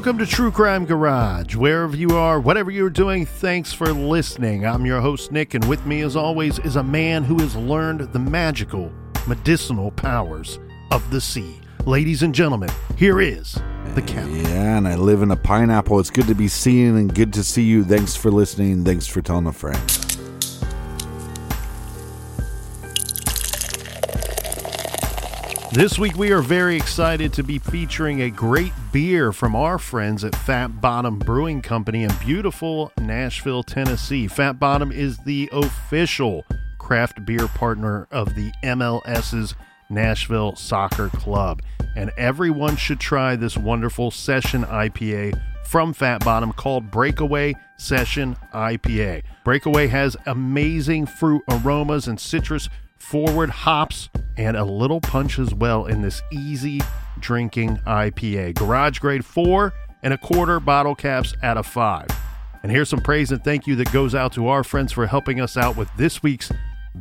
Welcome to True Crime Garage. Wherever you are, whatever you're doing, thanks for listening. I'm your host, Nick, and with me, as always, is a man who has learned the magical, medicinal powers of the sea. Ladies and gentlemen, here is the captain. Yeah, and I live in a pineapple. It's good to be seen and good to see you. Thanks for listening. Thanks for telling a friend. This week, we are very excited to be featuring a great beer from our friends at Fat Bottom Brewing Company in beautiful Nashville, Tennessee. Fat Bottom is the official craft beer partner of the MLS's Nashville Soccer Club. And everyone should try this wonderful session IPA from Fat Bottom called Breakaway Session IPA. Breakaway has amazing fruit aromas and citrus forward hops, and a little punch as well in this easy drinking IPA. Garage grade four and a quarter bottle caps out of five. And here's some praise and thank you that goes out to our friends for helping us out with this week's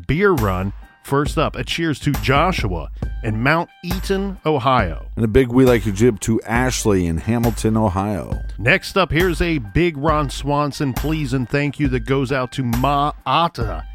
beer run. First up, a cheers to Joshua in Mount Eaton, Ohio. And a big we like your jib to Ashley in Hamilton, Ohio. Next up, here's a big Ron Swanson please and thank you that goes out to Ma Ata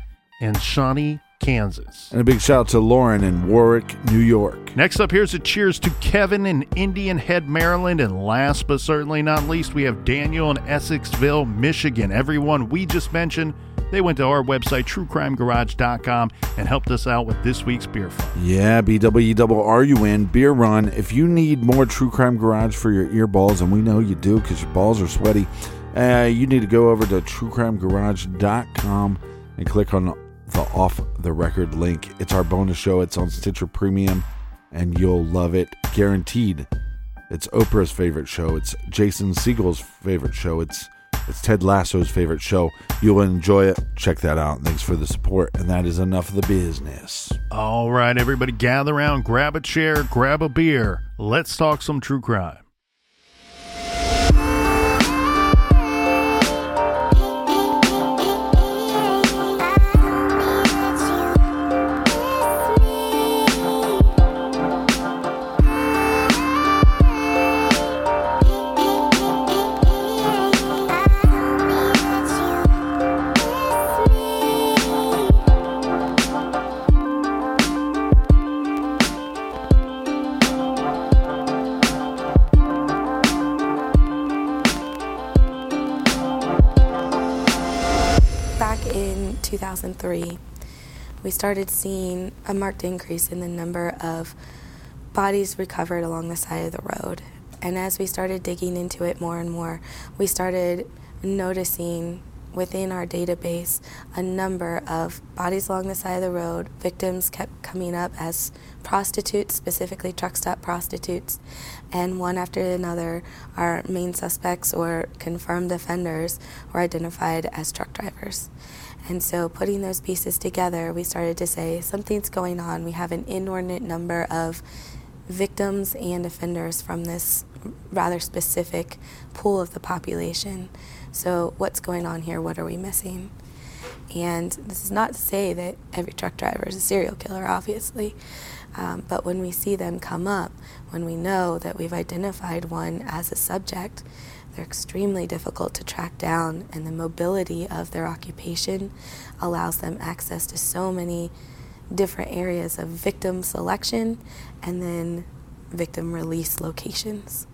and Shawnee, Kansas. And a big shout out to Lauren in Warwick, New York. Next up, here's a cheers to Kevin in Indian Head, Maryland. And last but certainly not least, we have Daniel in Essexville, Michigan. Everyone we just mentioned, they went to our website, truecrimegarage.com, and helped us out with this week's beer fund. Yeah, BWRUN, Beer Run. If you need more True Crime Garage for your earballs, and we know you do because your balls are sweaty, uh, you need to go over to truecrimegarage.com and click on the off the record link. It's our bonus show. It's on Stitcher Premium, and you'll love it, guaranteed. It's Oprah's favorite show. It's Jason Segel's favorite show. It's it's Ted Lasso's favorite show. You'll enjoy it. Check that out. Thanks for the support. And that is enough of the business. All right, everybody, gather around, grab a chair, grab a beer. Let's talk some true crime. 2003, we started seeing a marked increase in the number of bodies recovered along the side of the road. And as we started digging into it more and more, we started noticing within our database a number of bodies along the side of the road. Victims kept coming up as prostitutes, specifically truck stop prostitutes, and one after another, our main suspects or confirmed offenders were identified as truck drivers. And so, putting those pieces together, we started to say something's going on. We have an inordinate number of victims and offenders from this rather specific pool of the population. So, what's going on here? What are we missing? And this is not to say that every truck driver is a serial killer, obviously, um, but when we see them come up, when we know that we've identified one as a subject, they're extremely difficult to track down, and the mobility of their occupation allows them access to so many different areas of victim selection and then victim release locations.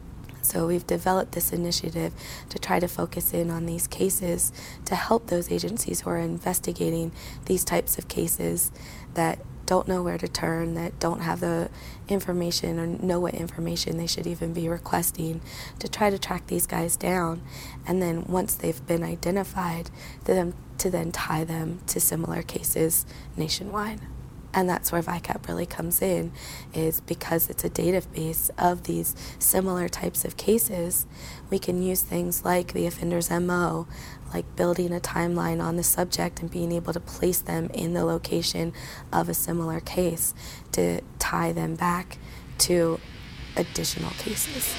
So we've developed this initiative to try to focus in on these cases to help those agencies who are investigating these types of cases that don't know where to turn, that don't have the information or know what information they should even be requesting to try to track these guys down. And then once they've been identified, to, them, to then tie them to similar cases nationwide and that's where VICAP really comes in is because it's a database of these similar types of cases we can use things like the offender's mo like building a timeline on the subject and being able to place them in the location of a similar case to tie them back to additional cases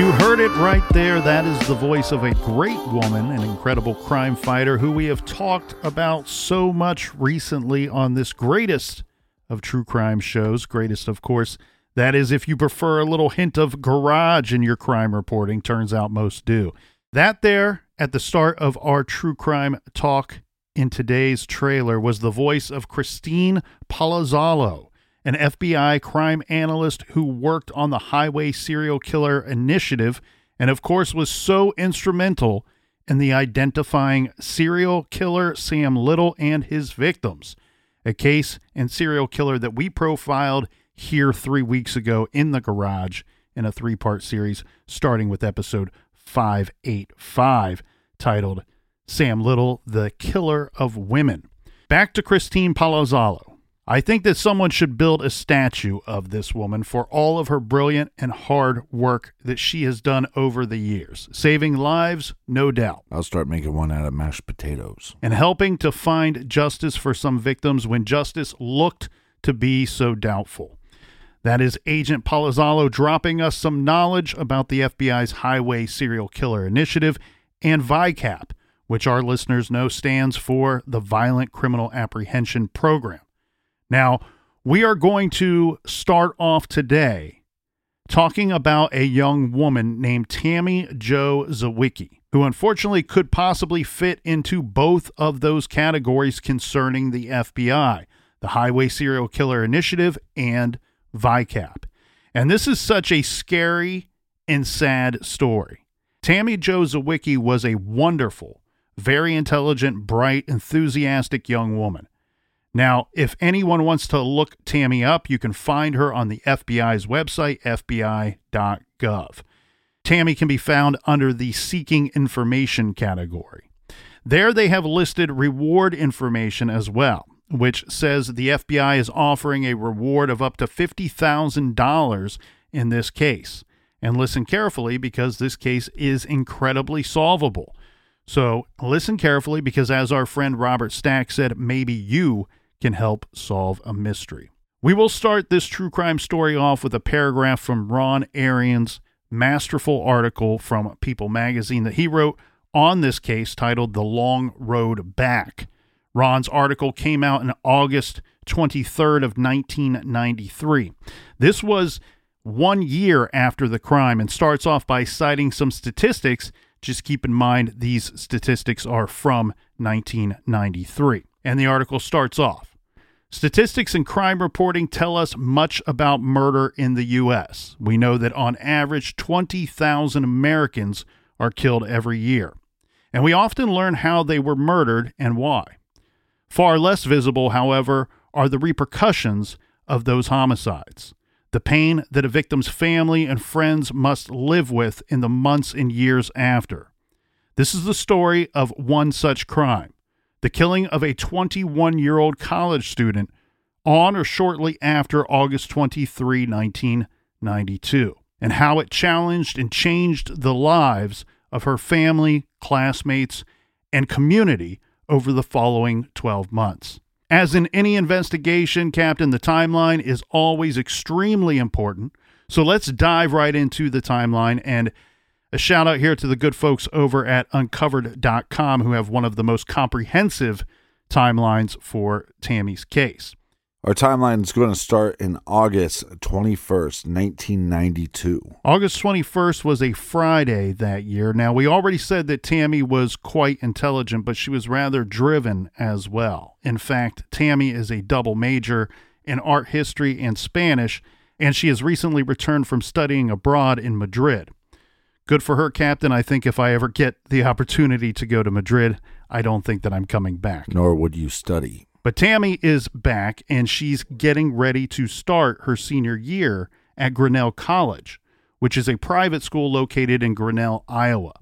You heard it right there. That is the voice of a great woman, an incredible crime fighter who we have talked about so much recently on this greatest of true crime shows. Greatest, of course, that is if you prefer a little hint of garage in your crime reporting. Turns out most do. That there at the start of our true crime talk in today's trailer was the voice of Christine Palazzolo an FBI crime analyst who worked on the Highway Serial Killer Initiative and, of course, was so instrumental in the identifying serial killer Sam Little and his victims, a case and serial killer that we profiled here three weeks ago in the garage in a three part series, starting with episode 585, titled Sam Little, the Killer of Women. Back to Christine Palazzolo. I think that someone should build a statue of this woman for all of her brilliant and hard work that she has done over the years, saving lives, no doubt. I'll start making one out of mashed potatoes. And helping to find justice for some victims when justice looked to be so doubtful. That is Agent Palazzolo dropping us some knowledge about the FBI's Highway Serial Killer Initiative and VICAP, which our listeners know stands for the Violent Criminal Apprehension Program. Now, we are going to start off today talking about a young woman named Tammy Jo Zywicki, who unfortunately could possibly fit into both of those categories concerning the FBI, the Highway Serial Killer Initiative, and VICAP. And this is such a scary and sad story. Tammy Jo Zywicki was a wonderful, very intelligent, bright, enthusiastic young woman. Now, if anyone wants to look Tammy up, you can find her on the FBI's website, fbi.gov. Tammy can be found under the Seeking Information category. There, they have listed reward information as well, which says the FBI is offering a reward of up to $50,000 in this case. And listen carefully because this case is incredibly solvable. So listen carefully because, as our friend Robert Stack said, maybe you can help solve a mystery. We will start this true crime story off with a paragraph from Ron Arian's masterful article from People magazine that he wrote on this case titled The Long Road Back. Ron's article came out in August 23rd of 1993. This was one year after the crime and starts off by citing some statistics. Just keep in mind these statistics are from 1993. And the article starts off Statistics and crime reporting tell us much about murder in the U.S. We know that on average, 20,000 Americans are killed every year. And we often learn how they were murdered and why. Far less visible, however, are the repercussions of those homicides. The pain that a victim's family and friends must live with in the months and years after. This is the story of one such crime the killing of a 21 year old college student on or shortly after August 23, 1992, and how it challenged and changed the lives of her family, classmates, and community over the following 12 months. As in any investigation, Captain, the timeline is always extremely important. So let's dive right into the timeline. And a shout out here to the good folks over at uncovered.com who have one of the most comprehensive timelines for Tammy's case. Our timeline is going to start in August 21st, 1992. August 21st was a Friday that year. Now, we already said that Tammy was quite intelligent, but she was rather driven as well. In fact, Tammy is a double major in art history and Spanish, and she has recently returned from studying abroad in Madrid. Good for her, Captain. I think if I ever get the opportunity to go to Madrid, I don't think that I'm coming back. Nor would you study. But Tammy is back and she's getting ready to start her senior year at Grinnell College, which is a private school located in Grinnell, Iowa,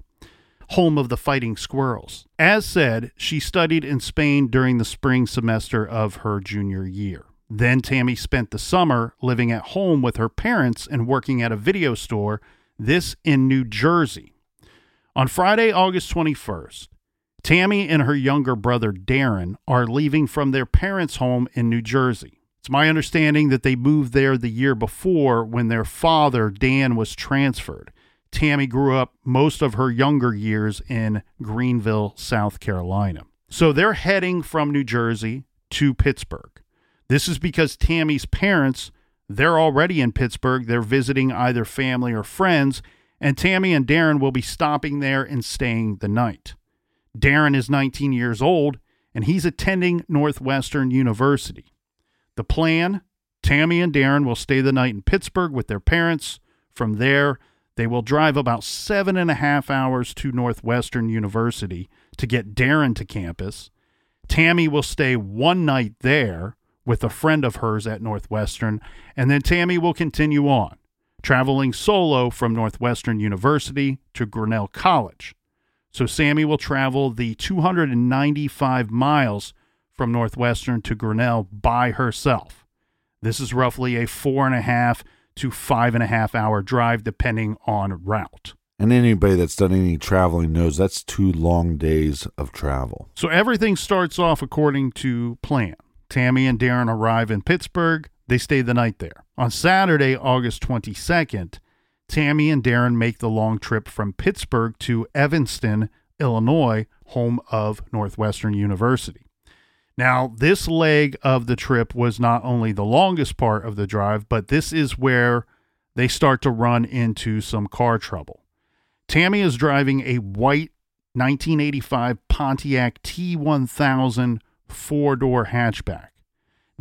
home of the Fighting Squirrels. As said, she studied in Spain during the spring semester of her junior year. Then Tammy spent the summer living at home with her parents and working at a video store, this in New Jersey. On Friday, August 21st, Tammy and her younger brother Darren are leaving from their parents' home in New Jersey. It's my understanding that they moved there the year before when their father, Dan, was transferred. Tammy grew up most of her younger years in Greenville, South Carolina. So they're heading from New Jersey to Pittsburgh. This is because Tammy's parents, they're already in Pittsburgh. They're visiting either family or friends, and Tammy and Darren will be stopping there and staying the night. Darren is 19 years old and he's attending Northwestern University. The plan Tammy and Darren will stay the night in Pittsburgh with their parents. From there, they will drive about seven and a half hours to Northwestern University to get Darren to campus. Tammy will stay one night there with a friend of hers at Northwestern, and then Tammy will continue on, traveling solo from Northwestern University to Grinnell College. So Sammy will travel the 295 miles from Northwestern to Grinnell by herself. This is roughly a four and a half to five and a half hour drive, depending on route. And anybody that's done any traveling knows that's two long days of travel. So everything starts off according to plan. Tammy and Darren arrive in Pittsburgh. They stay the night there. On Saturday, August 22nd, Tammy and Darren make the long trip from Pittsburgh to Evanston, Illinois, home of Northwestern University. Now, this leg of the trip was not only the longest part of the drive, but this is where they start to run into some car trouble. Tammy is driving a white 1985 Pontiac T1000 four door hatchback.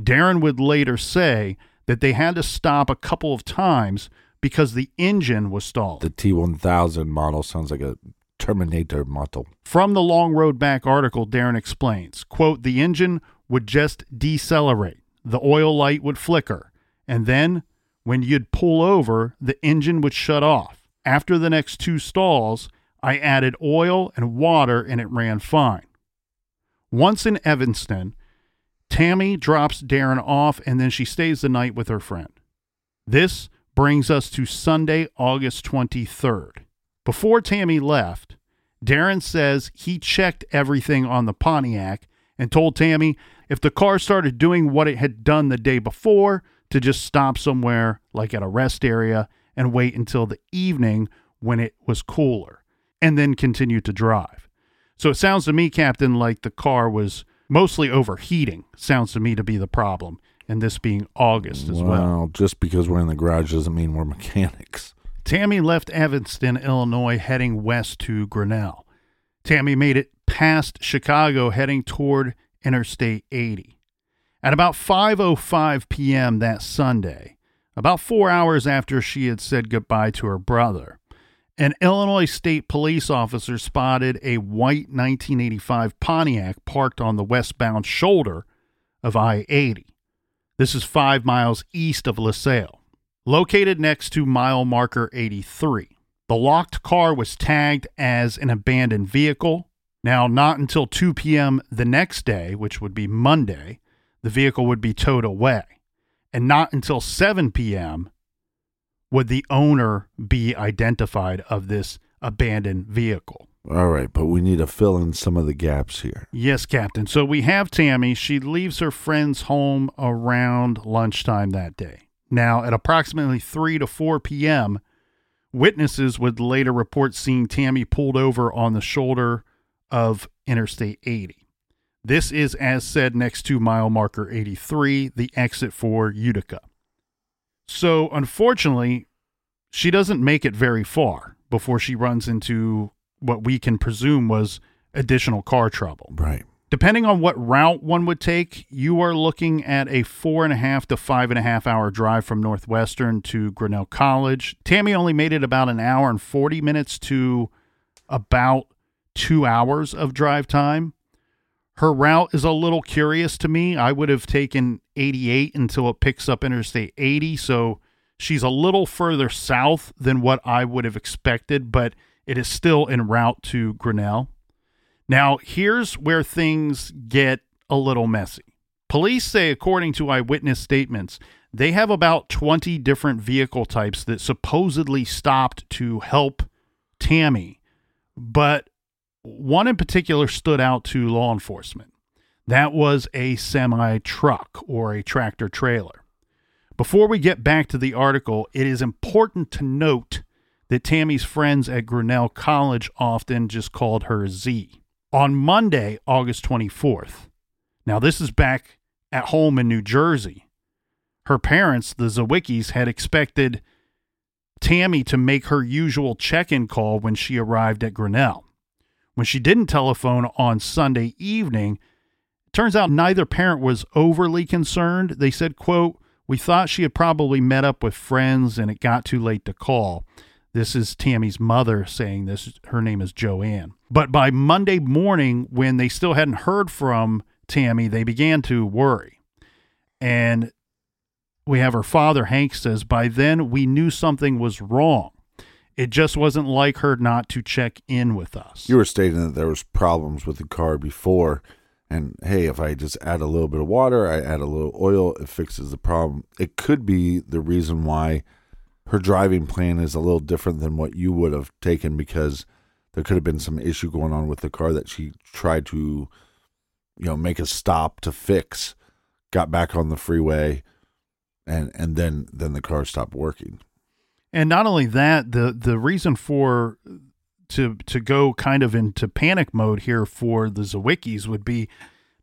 Darren would later say that they had to stop a couple of times because the engine was stalled. The T1000 model sounds like a Terminator model. From the Long Road Back article, Darren explains, quote, the engine would just decelerate. The oil light would flicker. And then when you'd pull over, the engine would shut off. After the next two stalls, I added oil and water and it ran fine. Once in Evanston, Tammy drops Darren off and then she stays the night with her friend. This brings us to Sunday, August 23rd. Before Tammy left, Darren says he checked everything on the Pontiac and told Tammy if the car started doing what it had done the day before, to just stop somewhere, like at a rest area, and wait until the evening when it was cooler, and then continue to drive. So it sounds to me, Captain, like the car was mostly overheating. Sounds to me to be the problem and this being August as well. Well, just because we're in the garage doesn't mean we're mechanics. Tammy left Evanston, Illinois, heading west to Grinnell. Tammy made it past Chicago, heading toward Interstate 80. At about 5:05 p.m. that Sunday, about 4 hours after she had said goodbye to her brother, An Illinois State police officer spotted a white 1985 Pontiac parked on the westbound shoulder of I 80. This is five miles east of LaSalle, located next to mile marker 83. The locked car was tagged as an abandoned vehicle. Now, not until 2 p.m. the next day, which would be Monday, the vehicle would be towed away. And not until 7 p.m would the owner be identified of this abandoned vehicle? All right, but we need to fill in some of the gaps here. Yes, Captain. So we have Tammy. She leaves her friend's home around lunchtime that day. Now, at approximately 3 to 4 p.m., witnesses would later report seeing Tammy pulled over on the shoulder of Interstate 80. This is, as said, next to mile marker 83, the exit for Utica. So, unfortunately, she doesn't make it very far before she runs into what we can presume was additional car trouble. Right. Depending on what route one would take, you are looking at a four and a half to five and a half hour drive from Northwestern to Grinnell College. Tammy only made it about an hour and 40 minutes to about two hours of drive time. Her route is a little curious to me. I would have taken 88 until it picks up Interstate 80. So she's a little further south than what I would have expected, but it is still en route to Grinnell. Now, here's where things get a little messy. Police say, according to eyewitness statements, they have about 20 different vehicle types that supposedly stopped to help Tammy, but one in particular stood out to law enforcement. That was a semi truck or a tractor trailer. Before we get back to the article, it is important to note that Tammy's friends at Grinnell College often just called her Z. On Monday, August 24th, now this is back at home in New Jersey, her parents, the Zywickis, had expected Tammy to make her usual check in call when she arrived at Grinnell. When she didn't telephone on Sunday evening, turns out neither parent was overly concerned. They said, quote, we thought she had probably met up with friends and it got too late to call. This is Tammy's mother saying this. Her name is Joanne. But by Monday morning, when they still hadn't heard from Tammy, they began to worry. And we have her father, Hank, says, by then we knew something was wrong. It just wasn't like her not to check in with us. You were stating that there was problems with the car before, and hey, if I just add a little bit of water, I add a little oil, it fixes the problem. It could be the reason why her driving plan is a little different than what you would have taken because there could have been some issue going on with the car that she tried to, you know, make a stop to fix, got back on the freeway, and and then then the car stopped working. And not only that, the the reason for to to go kind of into panic mode here for the Zywickis would be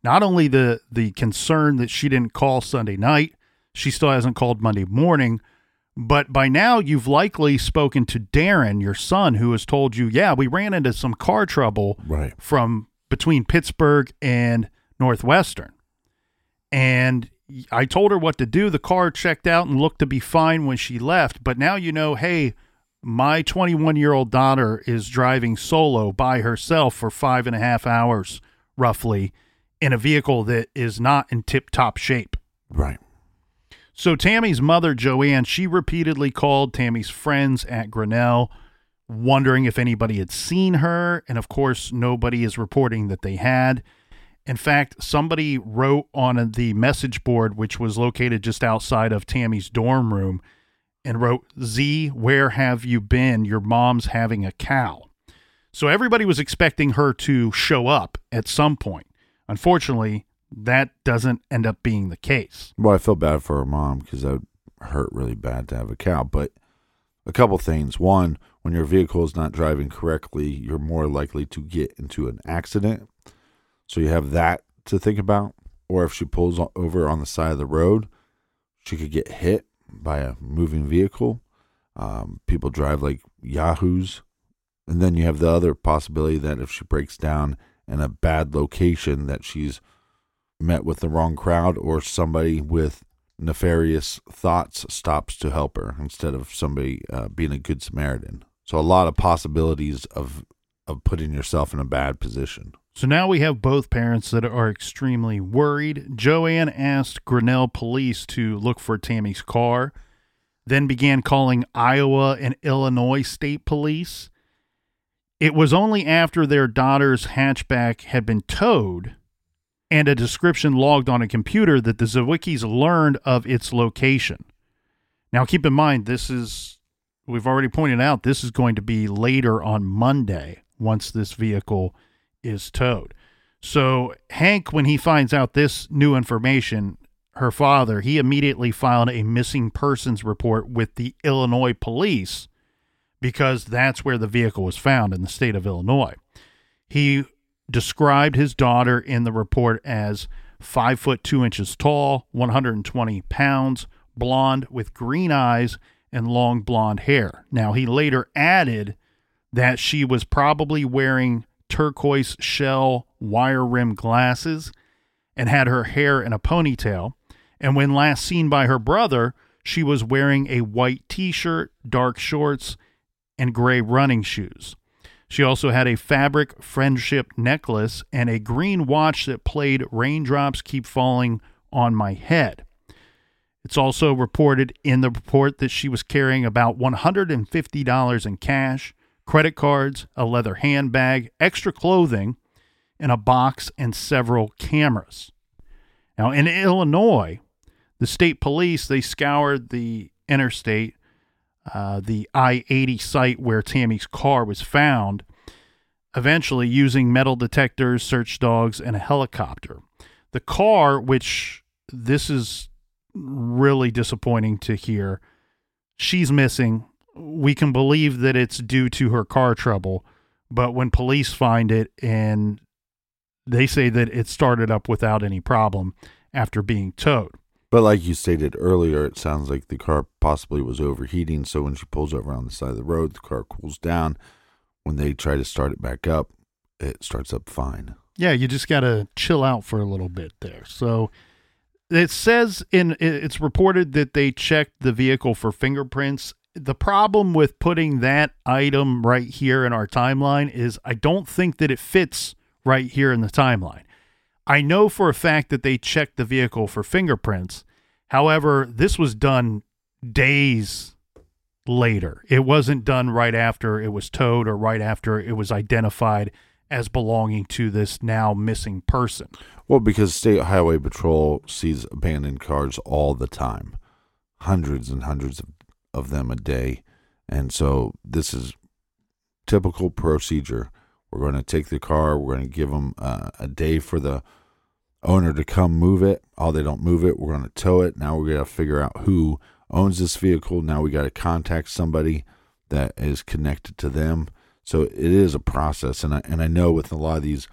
not only the the concern that she didn't call Sunday night, she still hasn't called Monday morning, but by now you've likely spoken to Darren, your son, who has told you, yeah, we ran into some car trouble right. from between Pittsburgh and Northwestern. And I told her what to do. The car checked out and looked to be fine when she left. But now you know, hey, my 21 year old daughter is driving solo by herself for five and a half hours, roughly, in a vehicle that is not in tip top shape. Right. So Tammy's mother, Joanne, she repeatedly called Tammy's friends at Grinnell, wondering if anybody had seen her. And of course, nobody is reporting that they had. In fact, somebody wrote on the message board, which was located just outside of Tammy's dorm room, and wrote, Z, where have you been? Your mom's having a cow. So everybody was expecting her to show up at some point. Unfortunately, that doesn't end up being the case. Well, I feel bad for her mom because that would hurt really bad to have a cow. But a couple things. One, when your vehicle is not driving correctly, you're more likely to get into an accident so you have that to think about. Or if she pulls over on the side of the road, she could get hit by a moving vehicle. Um, people drive like yahoos. And then you have the other possibility that if she breaks down in a bad location, that she's met with the wrong crowd or somebody with nefarious thoughts stops to help her instead of somebody uh, being a good Samaritan. So a lot of possibilities of of putting yourself in a bad position. So now we have both parents that are extremely worried. Joanne asked Grinnell police to look for Tammy's car, then began calling Iowa and Illinois state police. It was only after their daughter's hatchback had been towed and a description logged on a computer that the Zywickis learned of its location. Now, keep in mind, this is, we've already pointed out, this is going to be later on Monday once this vehicle is towed. So, Hank, when he finds out this new information, her father, he immediately filed a missing persons report with the Illinois police because that's where the vehicle was found in the state of Illinois. He described his daughter in the report as five foot two inches tall, 120 pounds, blonde with green eyes and long blonde hair. Now, he later added that she was probably wearing turquoise shell wire rim glasses and had her hair in a ponytail. And when last seen by her brother, she was wearing a white t shirt, dark shorts, and gray running shoes. She also had a fabric friendship necklace and a green watch that played Raindrops Keep Falling on My Head. It's also reported in the report that she was carrying about $150 in cash, credit cards, a leather handbag, extra clothing, and a box and several cameras. Now, in Illinois, the state police they scoured the interstate uh, the I 80 site where Tammy's car was found, eventually using metal detectors, search dogs, and a helicopter. The car, which this is really disappointing to hear, she's missing. We can believe that it's due to her car trouble, but when police find it and they say that it started up without any problem after being towed. But like you stated earlier, it sounds like the car possibly was overheating. So when she pulls over on the side of the road, the car cools down. When they try to start it back up, it starts up fine. Yeah, you just got to chill out for a little bit there. So it says in it's reported that they checked the vehicle for fingerprints. The problem with putting that item right here in our timeline is I don't think that it fits right here in the timeline. I know for a fact that they checked the vehicle for fingerprints. However, this was done days later. It wasn't done right after it was towed or right after it was identified as belonging to this now missing person. Well, because State Highway Patrol sees abandoned cars all the time, hundreds and hundreds of, of them a day. And so this is typical procedure we're going to take the car. We're going to give them uh, a day for the owner to come move it. Oh, they don't move it, we're going to tow it. Now we're going to figure out who owns this vehicle. Now we got to contact somebody that is connected to them. So it is a process, and I and I know with a lot of these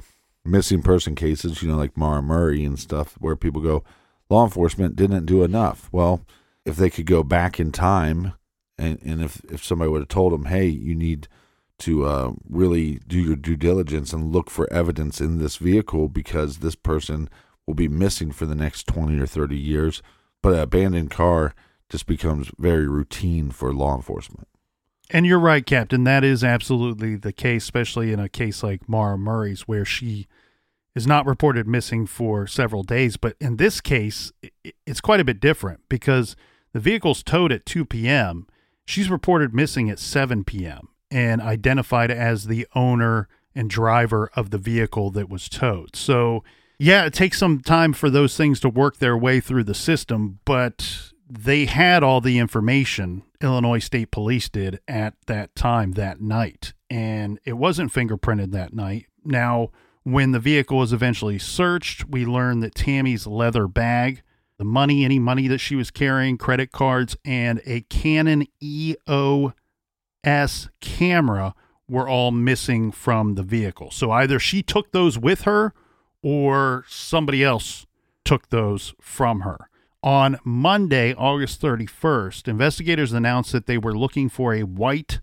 missing person cases, you know, like Maura Murray and stuff, where people go, law enforcement didn't do enough. Well, if they could go back in time, and and if if somebody would have told them, hey, you need to uh, really do your due diligence and look for evidence in this vehicle because this person will be missing for the next 20 or 30 years. But an abandoned car just becomes very routine for law enforcement. And you're right, Captain. That is absolutely the case, especially in a case like Maura Murray's, where she is not reported missing for several days. But in this case, it's quite a bit different because the vehicle's towed at 2 p.m. She's reported missing at 7 p.m and identified as the owner and driver of the vehicle that was towed. So, yeah, it takes some time for those things to work their way through the system, but they had all the information, Illinois State Police did at that time that night, and it wasn't fingerprinted that night. Now, when the vehicle was eventually searched, we learned that Tammy's leather bag, the money, any money that she was carrying, credit cards, and a Canon EOS camera were all missing from the vehicle. So either she took those with her or somebody else took those from her. On Monday, August 31st, investigators announced that they were looking for a white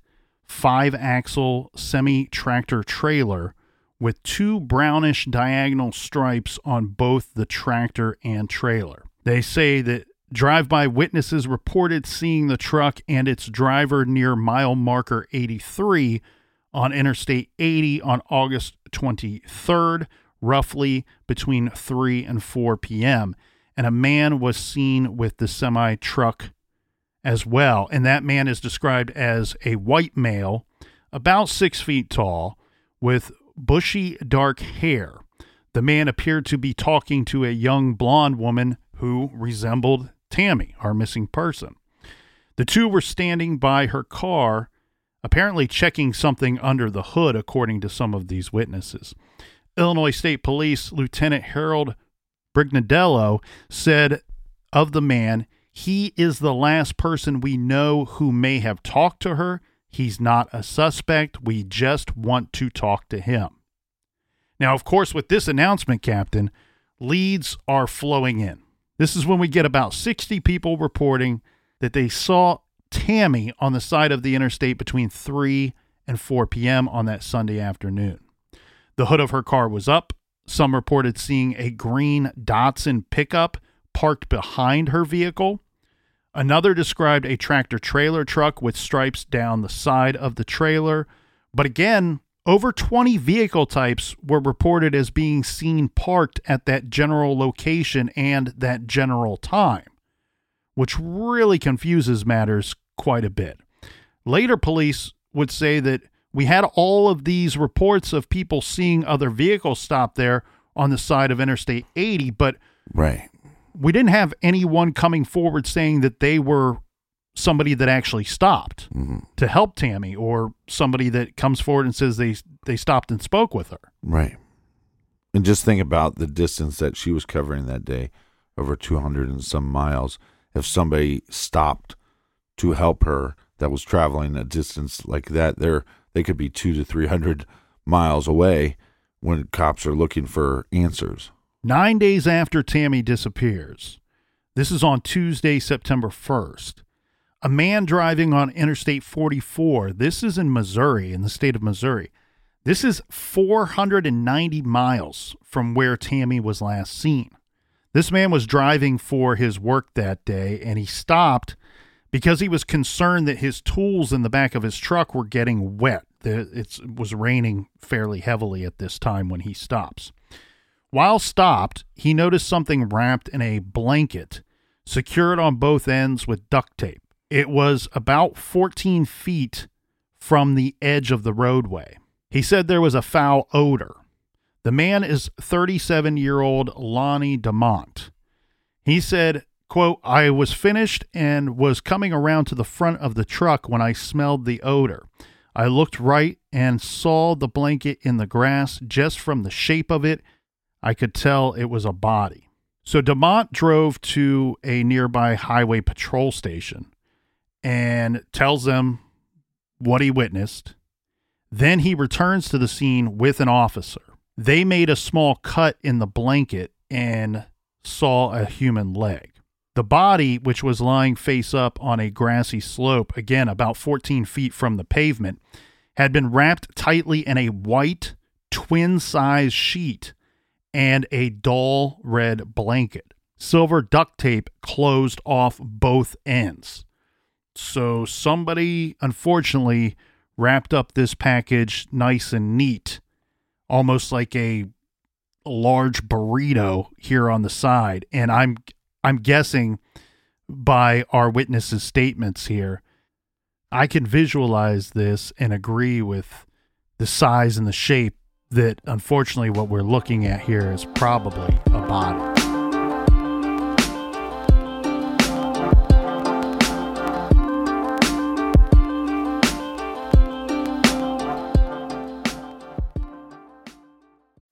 five axle semi tractor trailer with two brownish diagonal stripes on both the tractor and trailer. They say that Drive by witnesses reported seeing the truck and its driver near mile marker 83 on Interstate 80 on August 23rd, roughly between 3 and 4 p.m. And a man was seen with the semi truck as well. And that man is described as a white male, about six feet tall, with bushy dark hair. The man appeared to be talking to a young blonde woman who resembled Tammy, our missing person. The two were standing by her car, apparently checking something under the hood, according to some of these witnesses. Illinois State Police Lieutenant Harold Brignadello said of the man, he is the last person we know who may have talked to her. He's not a suspect. We just want to talk to him. Now, of course, with this announcement, Captain, leads are flowing in. This is when we get about 60 people reporting that they saw Tammy on the side of the interstate between 3 and 4 p.m. on that Sunday afternoon. The hood of her car was up. Some reported seeing a green Datsun pickup parked behind her vehicle. Another described a tractor trailer truck with stripes down the side of the trailer. But again, over 20 vehicle types were reported as being seen parked at that general location and that general time, which really confuses matters quite a bit. Later, police would say that we had all of these reports of people seeing other vehicles stop there on the side of Interstate 80, but Right. we didn't have anyone coming forward saying that they were somebody that actually stopped mm-hmm. to help Tammy or somebody that comes forward and says they they stopped and spoke with her. Right. And just think about the distance that she was covering that day, over 200 and some miles. If somebody stopped to help her that was traveling a distance like that, there they could be 2 to 300 miles away when cops are looking for answers. 9 days after Tammy disappears. This is on Tuesday, September 1st. A man driving on Interstate 44. This is in Missouri, in the state of Missouri. This is 490 miles from where Tammy was last seen. This man was driving for his work that day and he stopped because he was concerned that his tools in the back of his truck were getting wet. It was raining fairly heavily at this time when he stops. While stopped, he noticed something wrapped in a blanket, secured on both ends with duct tape. It was about 14 feet from the edge of the roadway. He said there was a foul odor. The man is 37 year old Lonnie DeMont. He said, quote, I was finished and was coming around to the front of the truck when I smelled the odor. I looked right and saw the blanket in the grass just from the shape of it. I could tell it was a body. So DeMont drove to a nearby highway patrol station and tells them what he witnessed. Then he returns to the scene with an officer. They made a small cut in the blanket and saw a human leg. The body, which was lying face up on a grassy slope, again about 14 feet from the pavement, had been wrapped tightly in a white twin size sheet and a dull red blanket. Silver duct tape closed off both ends. So somebody, unfortunately, wrapped up this package nice and neat, almost like a large burrito here on the side. And I'm I'm guessing by our witnesses' statements here, I can visualize this and agree with the size and the shape that unfortunately what we're looking at here is probably a body.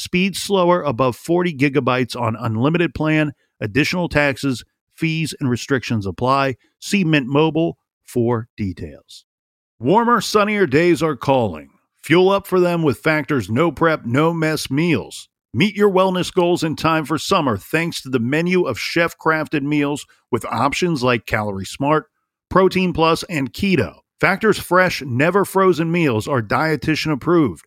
Speed slower above 40 gigabytes on unlimited plan. Additional taxes, fees, and restrictions apply. See Mint Mobile for details. Warmer, sunnier days are calling. Fuel up for them with Factor's no prep, no mess meals. Meet your wellness goals in time for summer thanks to the menu of chef crafted meals with options like Calorie Smart, Protein Plus, and Keto. Factor's fresh, never frozen meals are dietitian approved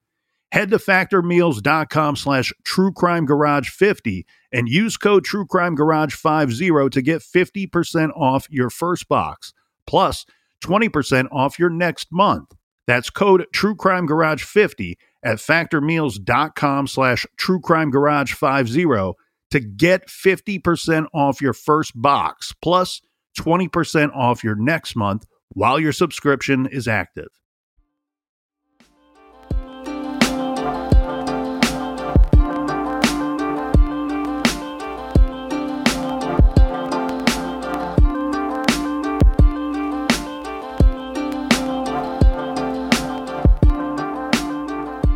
Head to factormeals.com slash truecrimegarage50 and use code truecrimegarage50 to get 50% off your first box, plus 20% off your next month. That's code truecrimegarage50 at factormeals.com slash truecrimegarage50 to get 50% off your first box, plus 20% off your next month while your subscription is active.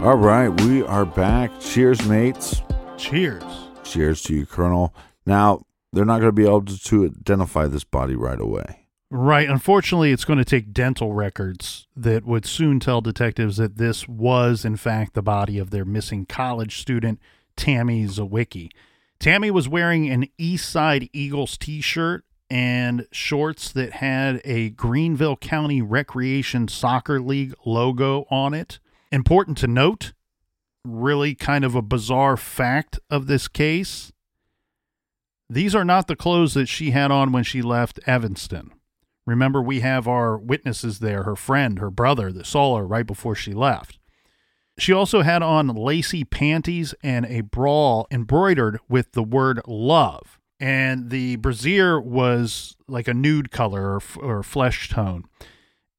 All right, we are back. Cheers, mates. Cheers. Cheers to you, Colonel. Now, they're not going to be able to, identify this body right away. Right. Unfortunately, it's going to take dental records that would soon tell detectives that this was, in fact, the body of their missing college student, Tammy Zywicki. Tammy was wearing an East Side Eagles t shirt and shorts that had a Greenville County Recreation Soccer League logo on it. Important to note, really kind of a bizarre fact of this case. These are not the clothes that she had on when she left Evanston. Remember, we have our witnesses there her friend, her brother that saw her right before she left. She also had on lacy panties and a bra embroidered with the word love. And the brassiere was like a nude color or, or flesh tone.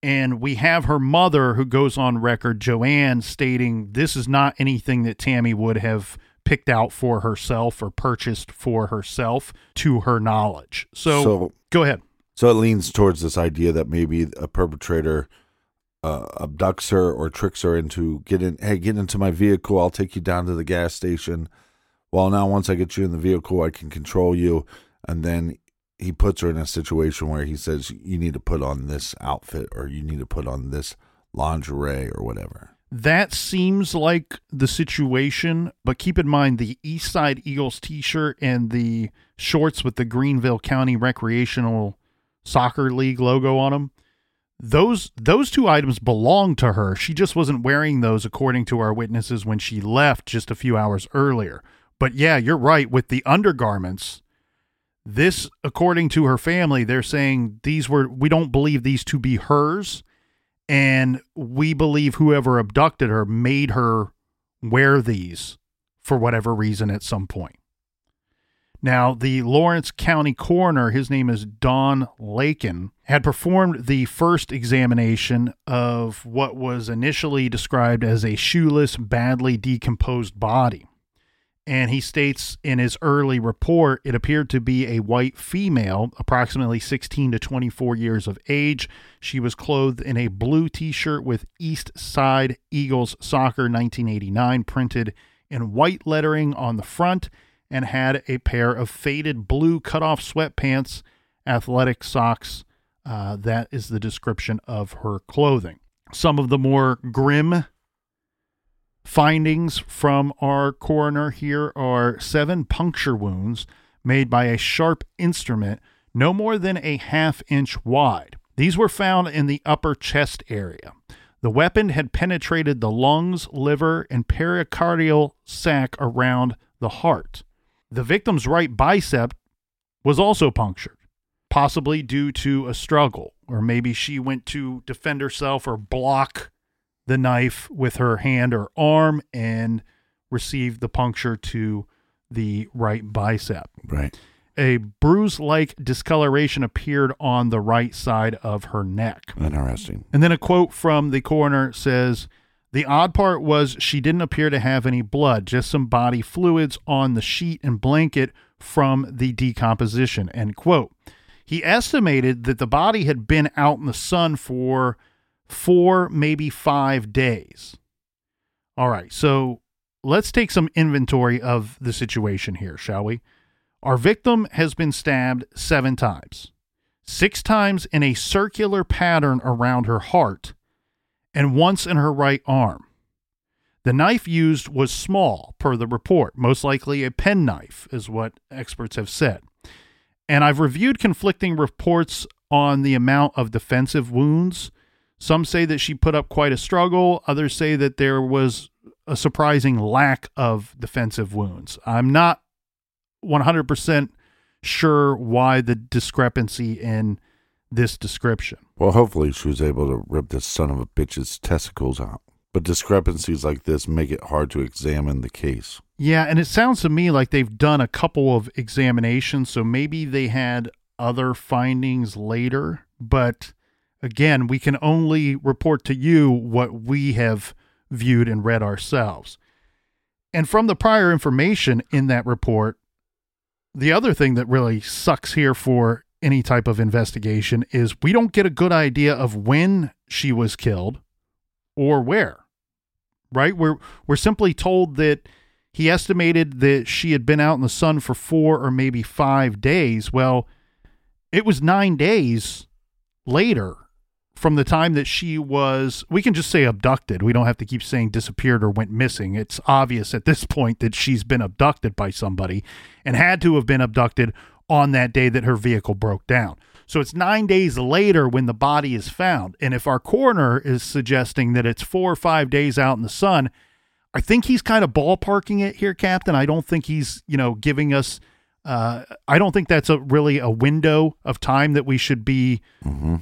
And we have her mother who goes on record, Joanne, stating this is not anything that Tammy would have picked out for herself or purchased for herself to her knowledge. So, So- go ahead. So it leans towards this idea that maybe a perpetrator uh, abducts her or tricks her into get in. Hey, get into my vehicle. I'll take you down to the gas station. Well, now once I get you in the vehicle, I can control you, and then he puts her in a situation where he says you need to put on this outfit or you need to put on this lingerie or whatever. That seems like the situation, but keep in mind the East Side Eagles t shirt and the shorts with the Greenville County Recreational Soccer League logo on them. Those those two items belong to her. She just wasn't wearing those according to our witnesses when she left just a few hours earlier. But yeah, you're right with the undergarments. This according to her family, they're saying these were we don't believe these to be hers and we believe whoever abducted her made her wear these for whatever reason at some point. Now, the Lawrence County coroner, his name is Don Lakin, had performed the first examination of what was initially described as a shoeless, badly decomposed body. And he states in his early report it appeared to be a white female, approximately 16 to 24 years of age. She was clothed in a blue t shirt with East Side Eagles Soccer 1989 printed in white lettering on the front and had a pair of faded blue cutoff sweatpants, athletic socks. Uh, that is the description of her clothing. Some of the more grim findings from our coroner here are seven puncture wounds made by a sharp instrument no more than a half inch wide. These were found in the upper chest area. The weapon had penetrated the lungs, liver, and pericardial sac around the heart. The victim's right bicep was also punctured, possibly due to a struggle, or maybe she went to defend herself or block the knife with her hand or arm and received the puncture to the right bicep. Right. A bruise like discoloration appeared on the right side of her neck. Interesting. And then a quote from the coroner says The odd part was she didn't appear to have any blood, just some body fluids on the sheet and blanket from the decomposition. End quote. He estimated that the body had been out in the sun for four, maybe five days. All right, so let's take some inventory of the situation here, shall we? Our victim has been stabbed seven times, six times in a circular pattern around her heart, and once in her right arm. The knife used was small, per the report, most likely a penknife, is what experts have said. And I've reviewed conflicting reports on the amount of defensive wounds. Some say that she put up quite a struggle, others say that there was a surprising lack of defensive wounds. I'm not 100% sure why the discrepancy in this description. Well, hopefully she was able to rip this son of a bitch's testicles out. But discrepancies like this make it hard to examine the case. Yeah, and it sounds to me like they've done a couple of examinations, so maybe they had other findings later. But again, we can only report to you what we have viewed and read ourselves. And from the prior information in that report, the other thing that really sucks here for any type of investigation is we don't get a good idea of when she was killed or where. Right? We're we're simply told that he estimated that she had been out in the sun for four or maybe five days. Well, it was nine days later from the time that she was, we can just say abducted. We don't have to keep saying disappeared or went missing. It's obvious at this point that she's been abducted by somebody and had to have been abducted on that day that her vehicle broke down. So it's nine days later when the body is found. And if our coroner is suggesting that it's four or five days out in the sun, I think he's kind of ballparking it here, Captain. I don't think he's, you know, giving us. Uh, I don't think that's a really a window of time that we should be Mm-hmm.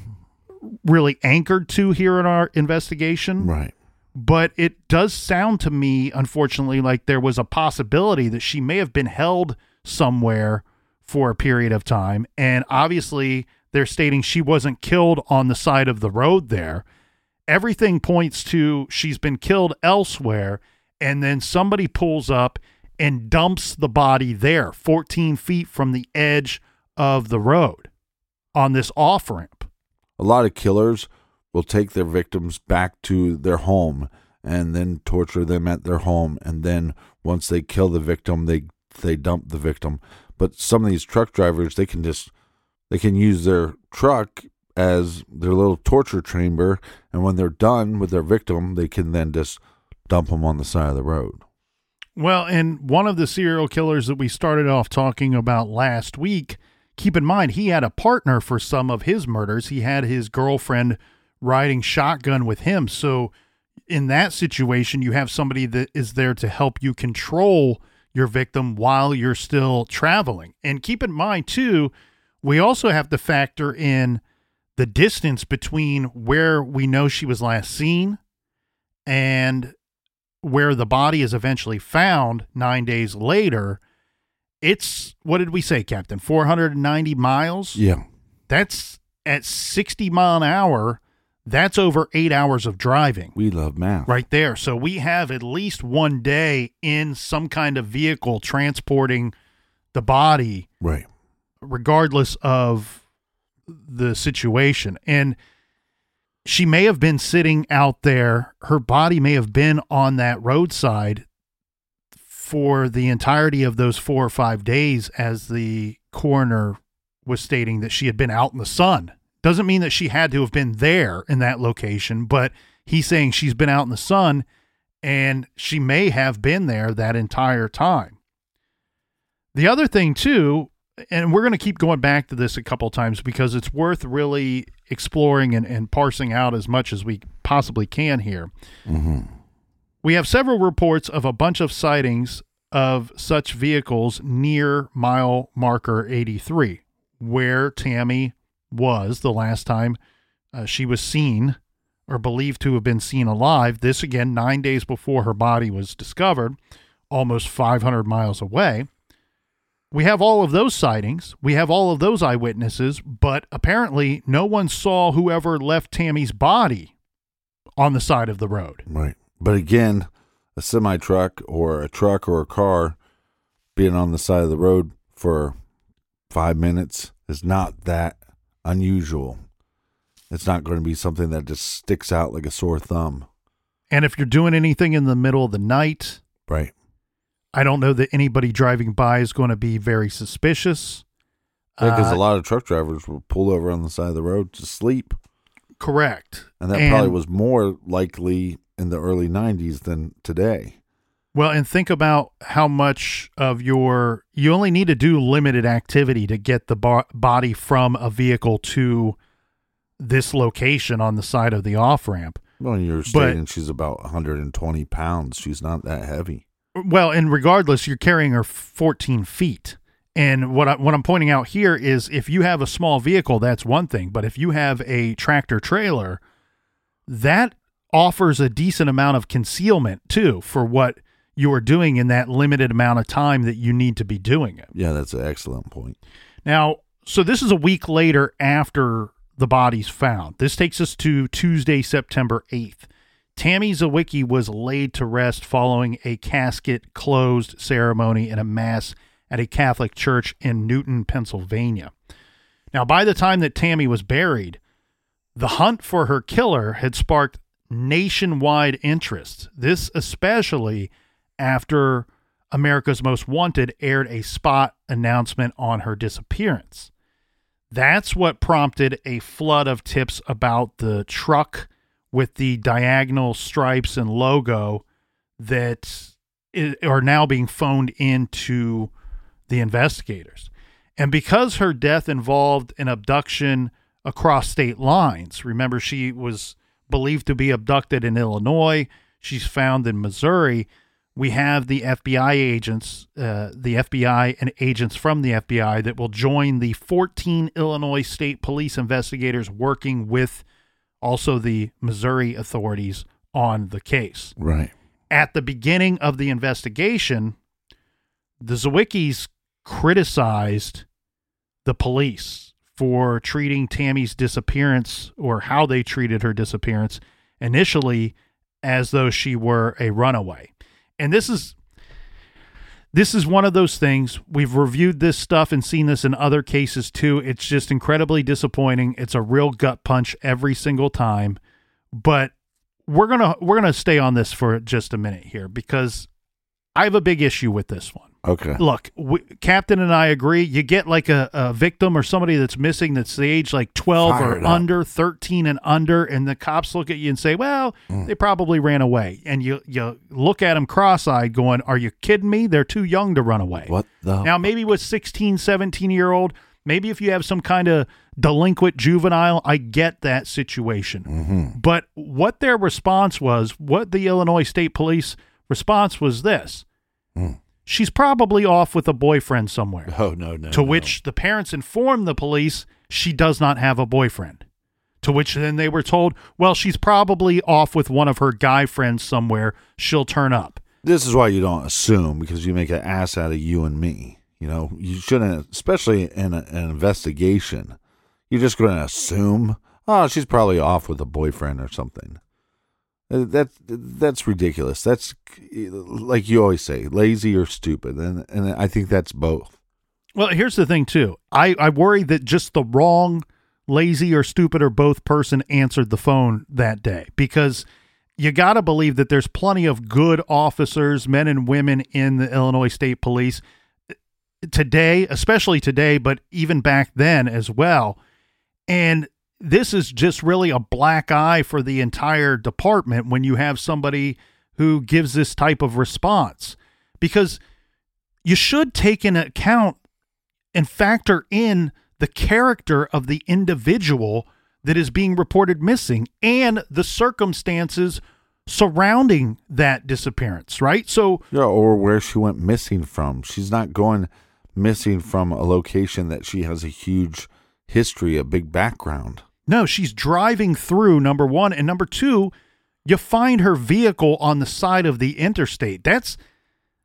Really anchored to here in our investigation. Right. But it does sound to me, unfortunately, like there was a possibility that she may have been held somewhere for a period of time. And obviously, they're stating she wasn't killed on the side of the road there. Everything points to she's been killed elsewhere. And then somebody pulls up and dumps the body there, 14 feet from the edge of the road on this off ramp. A lot of killers will take their victims back to their home and then torture them at their home. And then once they kill the victim they they dump the victim. But some of these truck drivers they can just they can use their truck as their little torture chamber. And when they're done with their victim they can then just dump them on the side of the road. Well, and one of the serial killers that we started off talking about last week, keep in mind, he had a partner for some of his murders. He had his girlfriend riding shotgun with him. So, in that situation, you have somebody that is there to help you control your victim while you're still traveling. And keep in mind, too, we also have to factor in the distance between where we know she was last seen and where the body is eventually found nine days later, it's what did we say, Captain? 490 miles? yeah That's at 60 mile an hour. That's over eight hours of driving we love math right there. So we have at least one day in some kind of vehicle transporting the body, right regardless of the situation. And she may have been sitting out there, her body may have been on that roadside for the entirety of those four or five days, as the coroner was stating that she had been out in the sun. Doesn't mean that she had to have been there in that location, but he's saying she's been out in the sun and she may have been there that entire time. The other thing, too, and we're going to keep going back to this a couple times because it's worth really exploring and, and parsing out as much as we possibly can here. Mm-hmm. We have several reports of a bunch of sightings of such vehicles near mile marker 83, where Tammy was the last time uh, she was seen or believed to have been seen alive. This again, nine days before her body was discovered, almost 500 miles away. We have all of those sightings. We have all of those eyewitnesses, but apparently no one saw whoever left Tammy's body on the side of the road. Right. But again, a semi truck or a truck or a car being on the side of the road for five minutes is not that unusual. It's not going to be something that just sticks out like a sore thumb. And if you're doing anything in the middle of the night, Right. I don't know that anybody driving by is going to be very suspicious. Because Uh, a lot of truck drivers will pull over on the side of the road to sleep. Correct. And that probably was more likely in the early 90s than today. Well, and think about how much of your you only need to do limited activity to get the bo- body from a vehicle to this location on the side of the off ramp. Well, you're stating she's about 120 pounds. She's not that heavy. Well, and regardless, you're carrying her 14 feet. And what I, what I'm pointing out here is, if you have a small vehicle, that's one thing. But if you have a tractor trailer, that offers a decent amount of concealment too for what you are doing in that limited amount of time that you need to be doing it. Yeah, that's an excellent point. Now, so this is a week later after the body's found. This takes us to Tuesday, September 8th. Tammy Zywicki was laid to rest following a casket closed ceremony in a mass at a Catholic church in Newton, Pennsylvania. Now, by the time that Tammy was buried, the hunt for her killer had sparked nationwide interest. This especially after America's Most Wanted aired a spot announcement on her disappearance. That's what prompted a flood of tips about the truck with the diagonal stripes and logo that are now being phoned into the investigators. And because her death involved an abduction across state lines, remember, she was believed to be abducted in Illinois, she's found in Missouri. We have the FBI agents, uh, the FBI and agents from the FBI that will join the 14 Illinois state police investigators working with also the Missouri authorities on the case. Right. At the beginning of the investigation, the Zywickis criticized the police for treating Tammy's disappearance or how they treated her disappearance initially as though she were a runaway. And this is this is one of those things we've reviewed this stuff and seen this in other cases too. It's just incredibly disappointing. It's a real gut punch every single time. But we're going to we're going to stay on this for just a minute here because I have a big issue with this one. Okay. Look, we, Captain and I agree. You get like a, a victim or somebody that's missing that's the age like 12 Fired or up. under, 13 and under, and the cops look at you and say, well, Mm. they probably ran away. And you, you look at them cross eyed going, are you kidding me? They're too young to run away. What the? Now, maybe with 16, 17 year old, maybe if you have some kind of delinquent juvenile, I get that situation. Mm-hmm. But what their response was, what the Illinois State Police response was this Mm. She's probably off with a boyfriend somewhere. oh no no. to no. which the parents inform the police she does not have a boyfriend. To which then they were told, well, she's probably off with one of her guy friends somewhere. She'll turn up. this is why you don't assume because you make an ass out of you and me. You know, you shouldn't, especially in a, an investigation. You're just going to assume, oh, she's probably off with a boyfriend or something. That that's ridiculous. That's like you always say, lazy or stupid, and and I think that's both. Well, here's the thing too. I, I worry that just the wrong, lazy or stupid or both person answered the phone that day because you got to believe that there's plenty of good officers, men and women in the Illinois State Police eh, today, especially today, but even back then as well. And this is just really a black eye for the entire department when you have somebody who gives this type of response because you should take into account and factor in the character of the individual that is being reported missing and the circumstances surrounding that disappearance, right? So, Yeah, or where she went missing from. She's not going missing from a location that she has a huge history, a big background. No, she's driving through number one. And number two, you find her vehicle on the side of the interstate. That's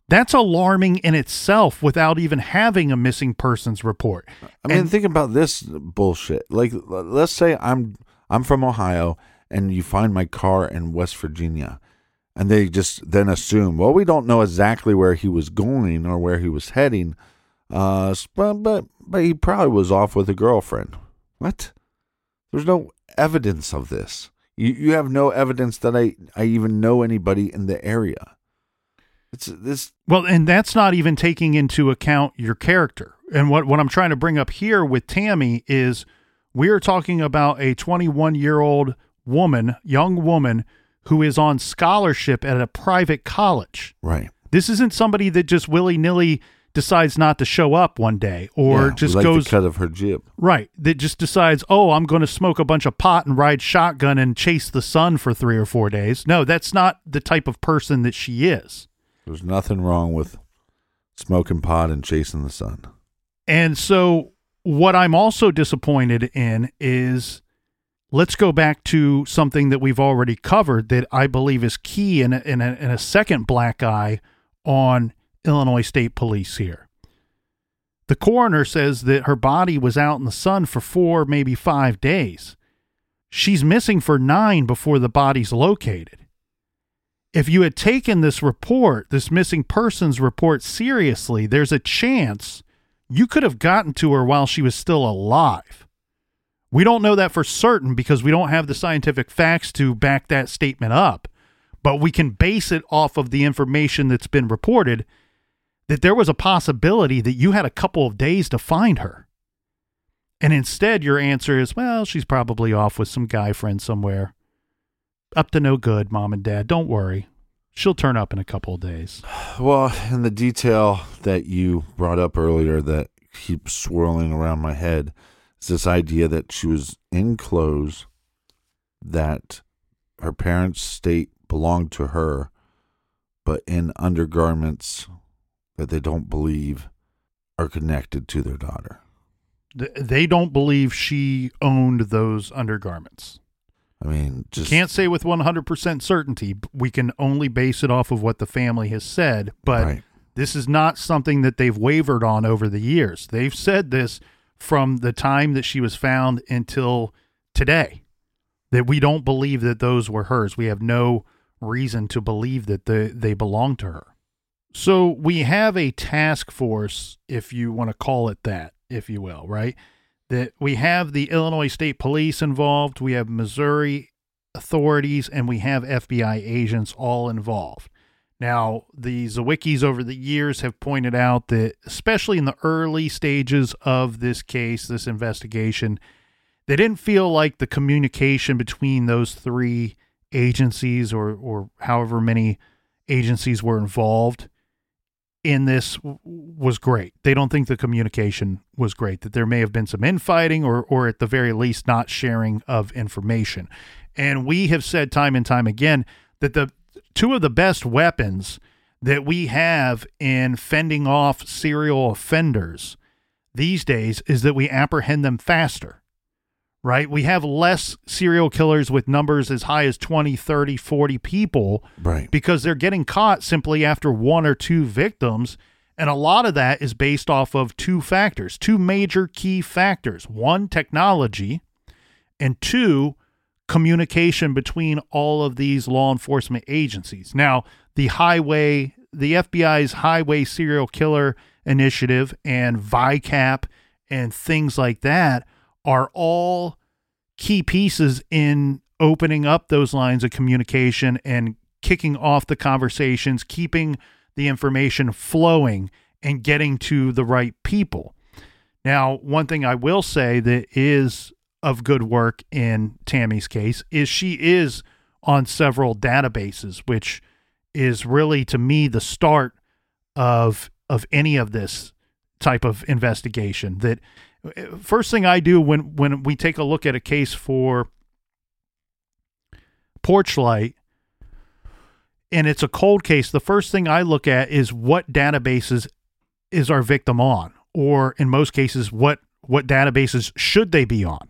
that's alarming in itself without even having a missing persons report. I mean, And- think about this bullshit. Like, let's say I'm I'm from Ohio, and you find my car in West Virginia, and they just then assume, well, we don't know exactly where he was going or where he was heading, uh, but but but he probably was off with a girlfriend. What? There's no evidence of this. You you have no evidence that I I even know anybody in the area. It's this. Well, and that's not even taking into account your character. And what, what I'm trying to bring up here with Tammy is we are talking about a 21 year old woman, young woman, who is on scholarship at a private college. Right. This isn't somebody that just willy nilly decides not to show up one day or Yeah, just like goes cut of her jib. right that just decides oh i'm going to smoke a bunch of pot and ride shotgun and chase the sun for three or four days no that's not the type of person that she is There's nothing wrong with smoking pot and chasing the sun. And so, what I'm also disappointed in is let's go back to something that we've already covered that I believe is key in a, in a, in a second black eye on Illinois State Police here. The coroner says that her body was out in the sun for four, maybe five days. She's missing for nine before the body's located. If you had taken this report, this missing persons report, seriously, there's a chance you could have gotten to her while she was still alive. We don't know that for certain because we don't have the scientific facts to back that statement up, but we can base it off of the information that's been reported. That there was a possibility that you had a couple of days to find her. And instead, your answer is, well, she's probably off with some guy friend somewhere. Up to no good, mom and dad. Don't worry. She'll turn up in a couple of days. Well, and the detail that you brought up earlier that keeps swirling around my head is this idea that she was in clothes that her parents state belonged to her, but in undergarments that they don't believe are connected to their daughter. They don't believe she owned those undergarments. I mean, just Can't say with 100% certainty. We can only base it off of what the family has said, but Right. this is not something that they've wavered on over the years. They've said this from the time that she was found until today that we don't believe that those were hers. We have no reason to believe that they, they belong to her. So we have a task force, if you want to call it that, if you will, right? That we have the Illinois State Police involved, we have Missouri authorities, and we have FBI agents all involved. Now, the Zywickis over the years have pointed out that, especially in the early stages of this case, this investigation, they didn't feel like the communication between those three agencies or, or however many agencies were involved in this w- was great. They don't think the communication was great, that there may have been some infighting or, or at the very least not sharing of information. And we have said time and time again that the two of the best weapons that we have in fending off serial offenders these days is that we apprehend them faster right? We have less serial killers with numbers as high as 20, 30, 40 people right. because they're getting caught simply after one or two victims. And a lot of that is based off of two factors, two major key factors one, technology, and two, communication between all of these law enforcement agencies. Now, the highway, the FBI's Highway Serial Killer Initiative and VICAP and things like that are all key pieces in opening up those lines of communication and kicking off the conversations, keeping the information flowing and getting to the right people. Now, one thing I will say that is of good work in Tammy's case is she is on several databases, which is really to me the start of of any of this type of investigation that first thing I do when when we take a look at a case for porch light and it's a cold case, the first thing I look at is what databases is our victim on, or in most cases, what what databases should they be on?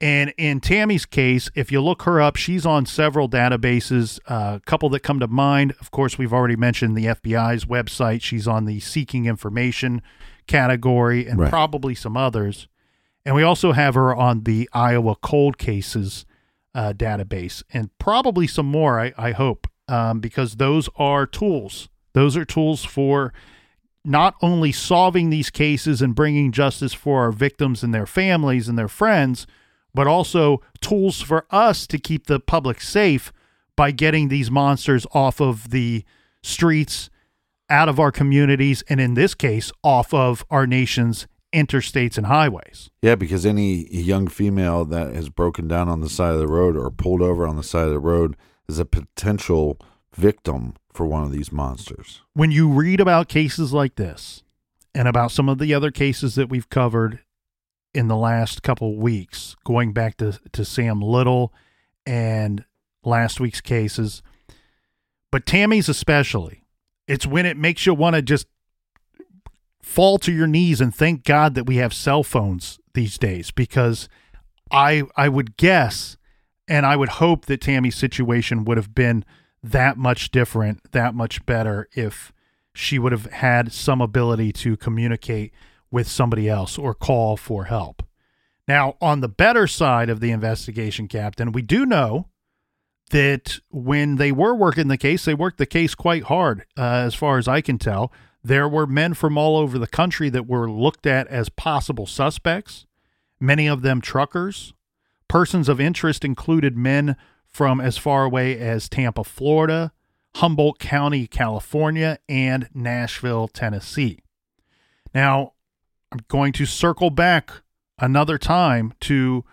And in Tammy's case, if you look her up, she's on several databases. Uh, a couple that come to mind, of course, we've already mentioned the FBI's website. She's on the seeking information category and Right. probably some others. And we also have her on the Iowa cold cases uh, database and probably some more, I, I hope, um, because those are tools. Those are tools for not only solving these cases and bringing justice for our victims and their families and their friends, but also tools for us to keep the public safe by getting these monsters off of the streets, out of our communities, and in this case, off of our nation's interstates and highways. Yeah, because any young female that has broken down on the side of the road or pulled over on the side of the road is a potential victim for one of these monsters. when you read about cases like this and about some of the other cases that we've covered in the last couple weeks, going back to, to Sam Little and last week's cases, but Tammy's especially, it's when it makes you want to just fall to your knees and thank God that we have cell phones these days because I I would guess and I would hope that Tammy's situation would have been that much different, that much better if she would have had some ability to communicate with somebody else or call for help. Now, on the better side of the investigation, Captain, we do know that when they were working the case, they worked the case quite hard, uh, as far as I can tell. There were men from all over the country that were looked at as possible suspects, many of them truckers. Persons of interest included men from as far away as Tampa, Florida, Humboldt County, California, and Nashville, Tennessee. Now, I'm going to circle back another time to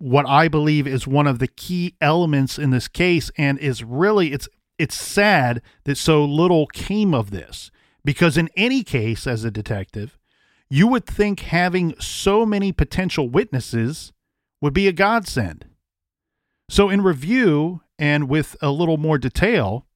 what I believe is one of the key elements in this case and is really it's it's sad that so little came of this because in any case as a detective you would think having so many potential witnesses would be a godsend. So in review and with a little more detail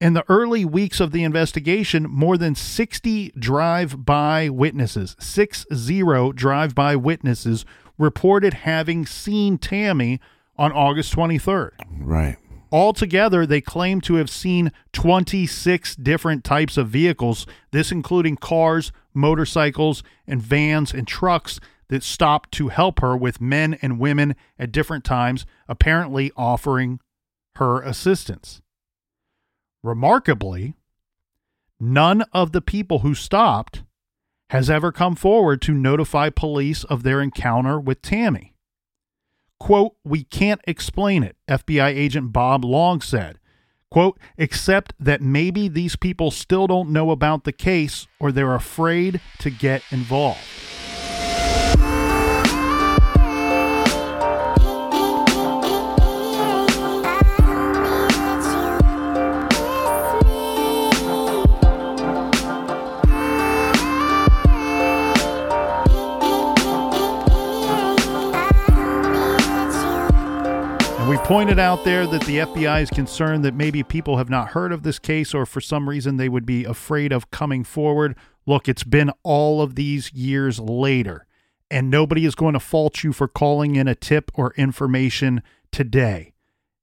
in the early weeks of the investigation, more than 60 drive by witnesses, 60 drive by witnesses reported having seen Tammy on August 23rd. Right. Altogether, they claim to have seen 26 different types of vehicles, this including cars, motorcycles, and vans and trucks that stopped to help her with men and women at different times, apparently offering her assistance. Remarkably, none of the people who stopped has ever come forward to notify police of their encounter with Tammy. Quote, we can't explain it, FBI agent Bob Long said. Quote, except that maybe these people still don't know about the case or they're afraid to get involved. Pointed out there that the FBI is concerned that maybe people have not heard of this case or for some reason they would be afraid of coming forward. Look, it's been all of these years later, and nobody is going to fault you for calling in a tip or information today.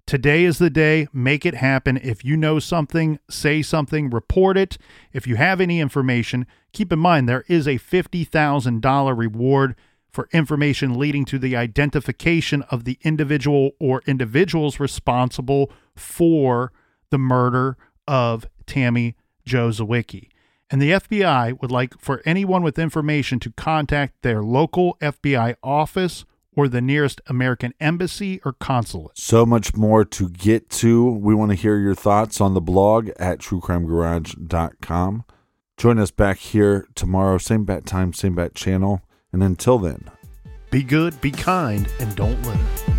Today is the day. Make it happen. If you know something, say something, report it. If you have any information, keep in mind there is a $50,000 reward for information leading to the identification of the individual or individuals responsible for the murder of Tammy Jo Zywicki. And the FBI would like for anyone with information to contact their local FBI office or the nearest American embassy or consulate. So much more to get to. We want to hear your thoughts on the blog at truecrimegarage.com. Join us back here tomorrow, same bat time, same bat channel. And until then, be good, be kind, and don't litter.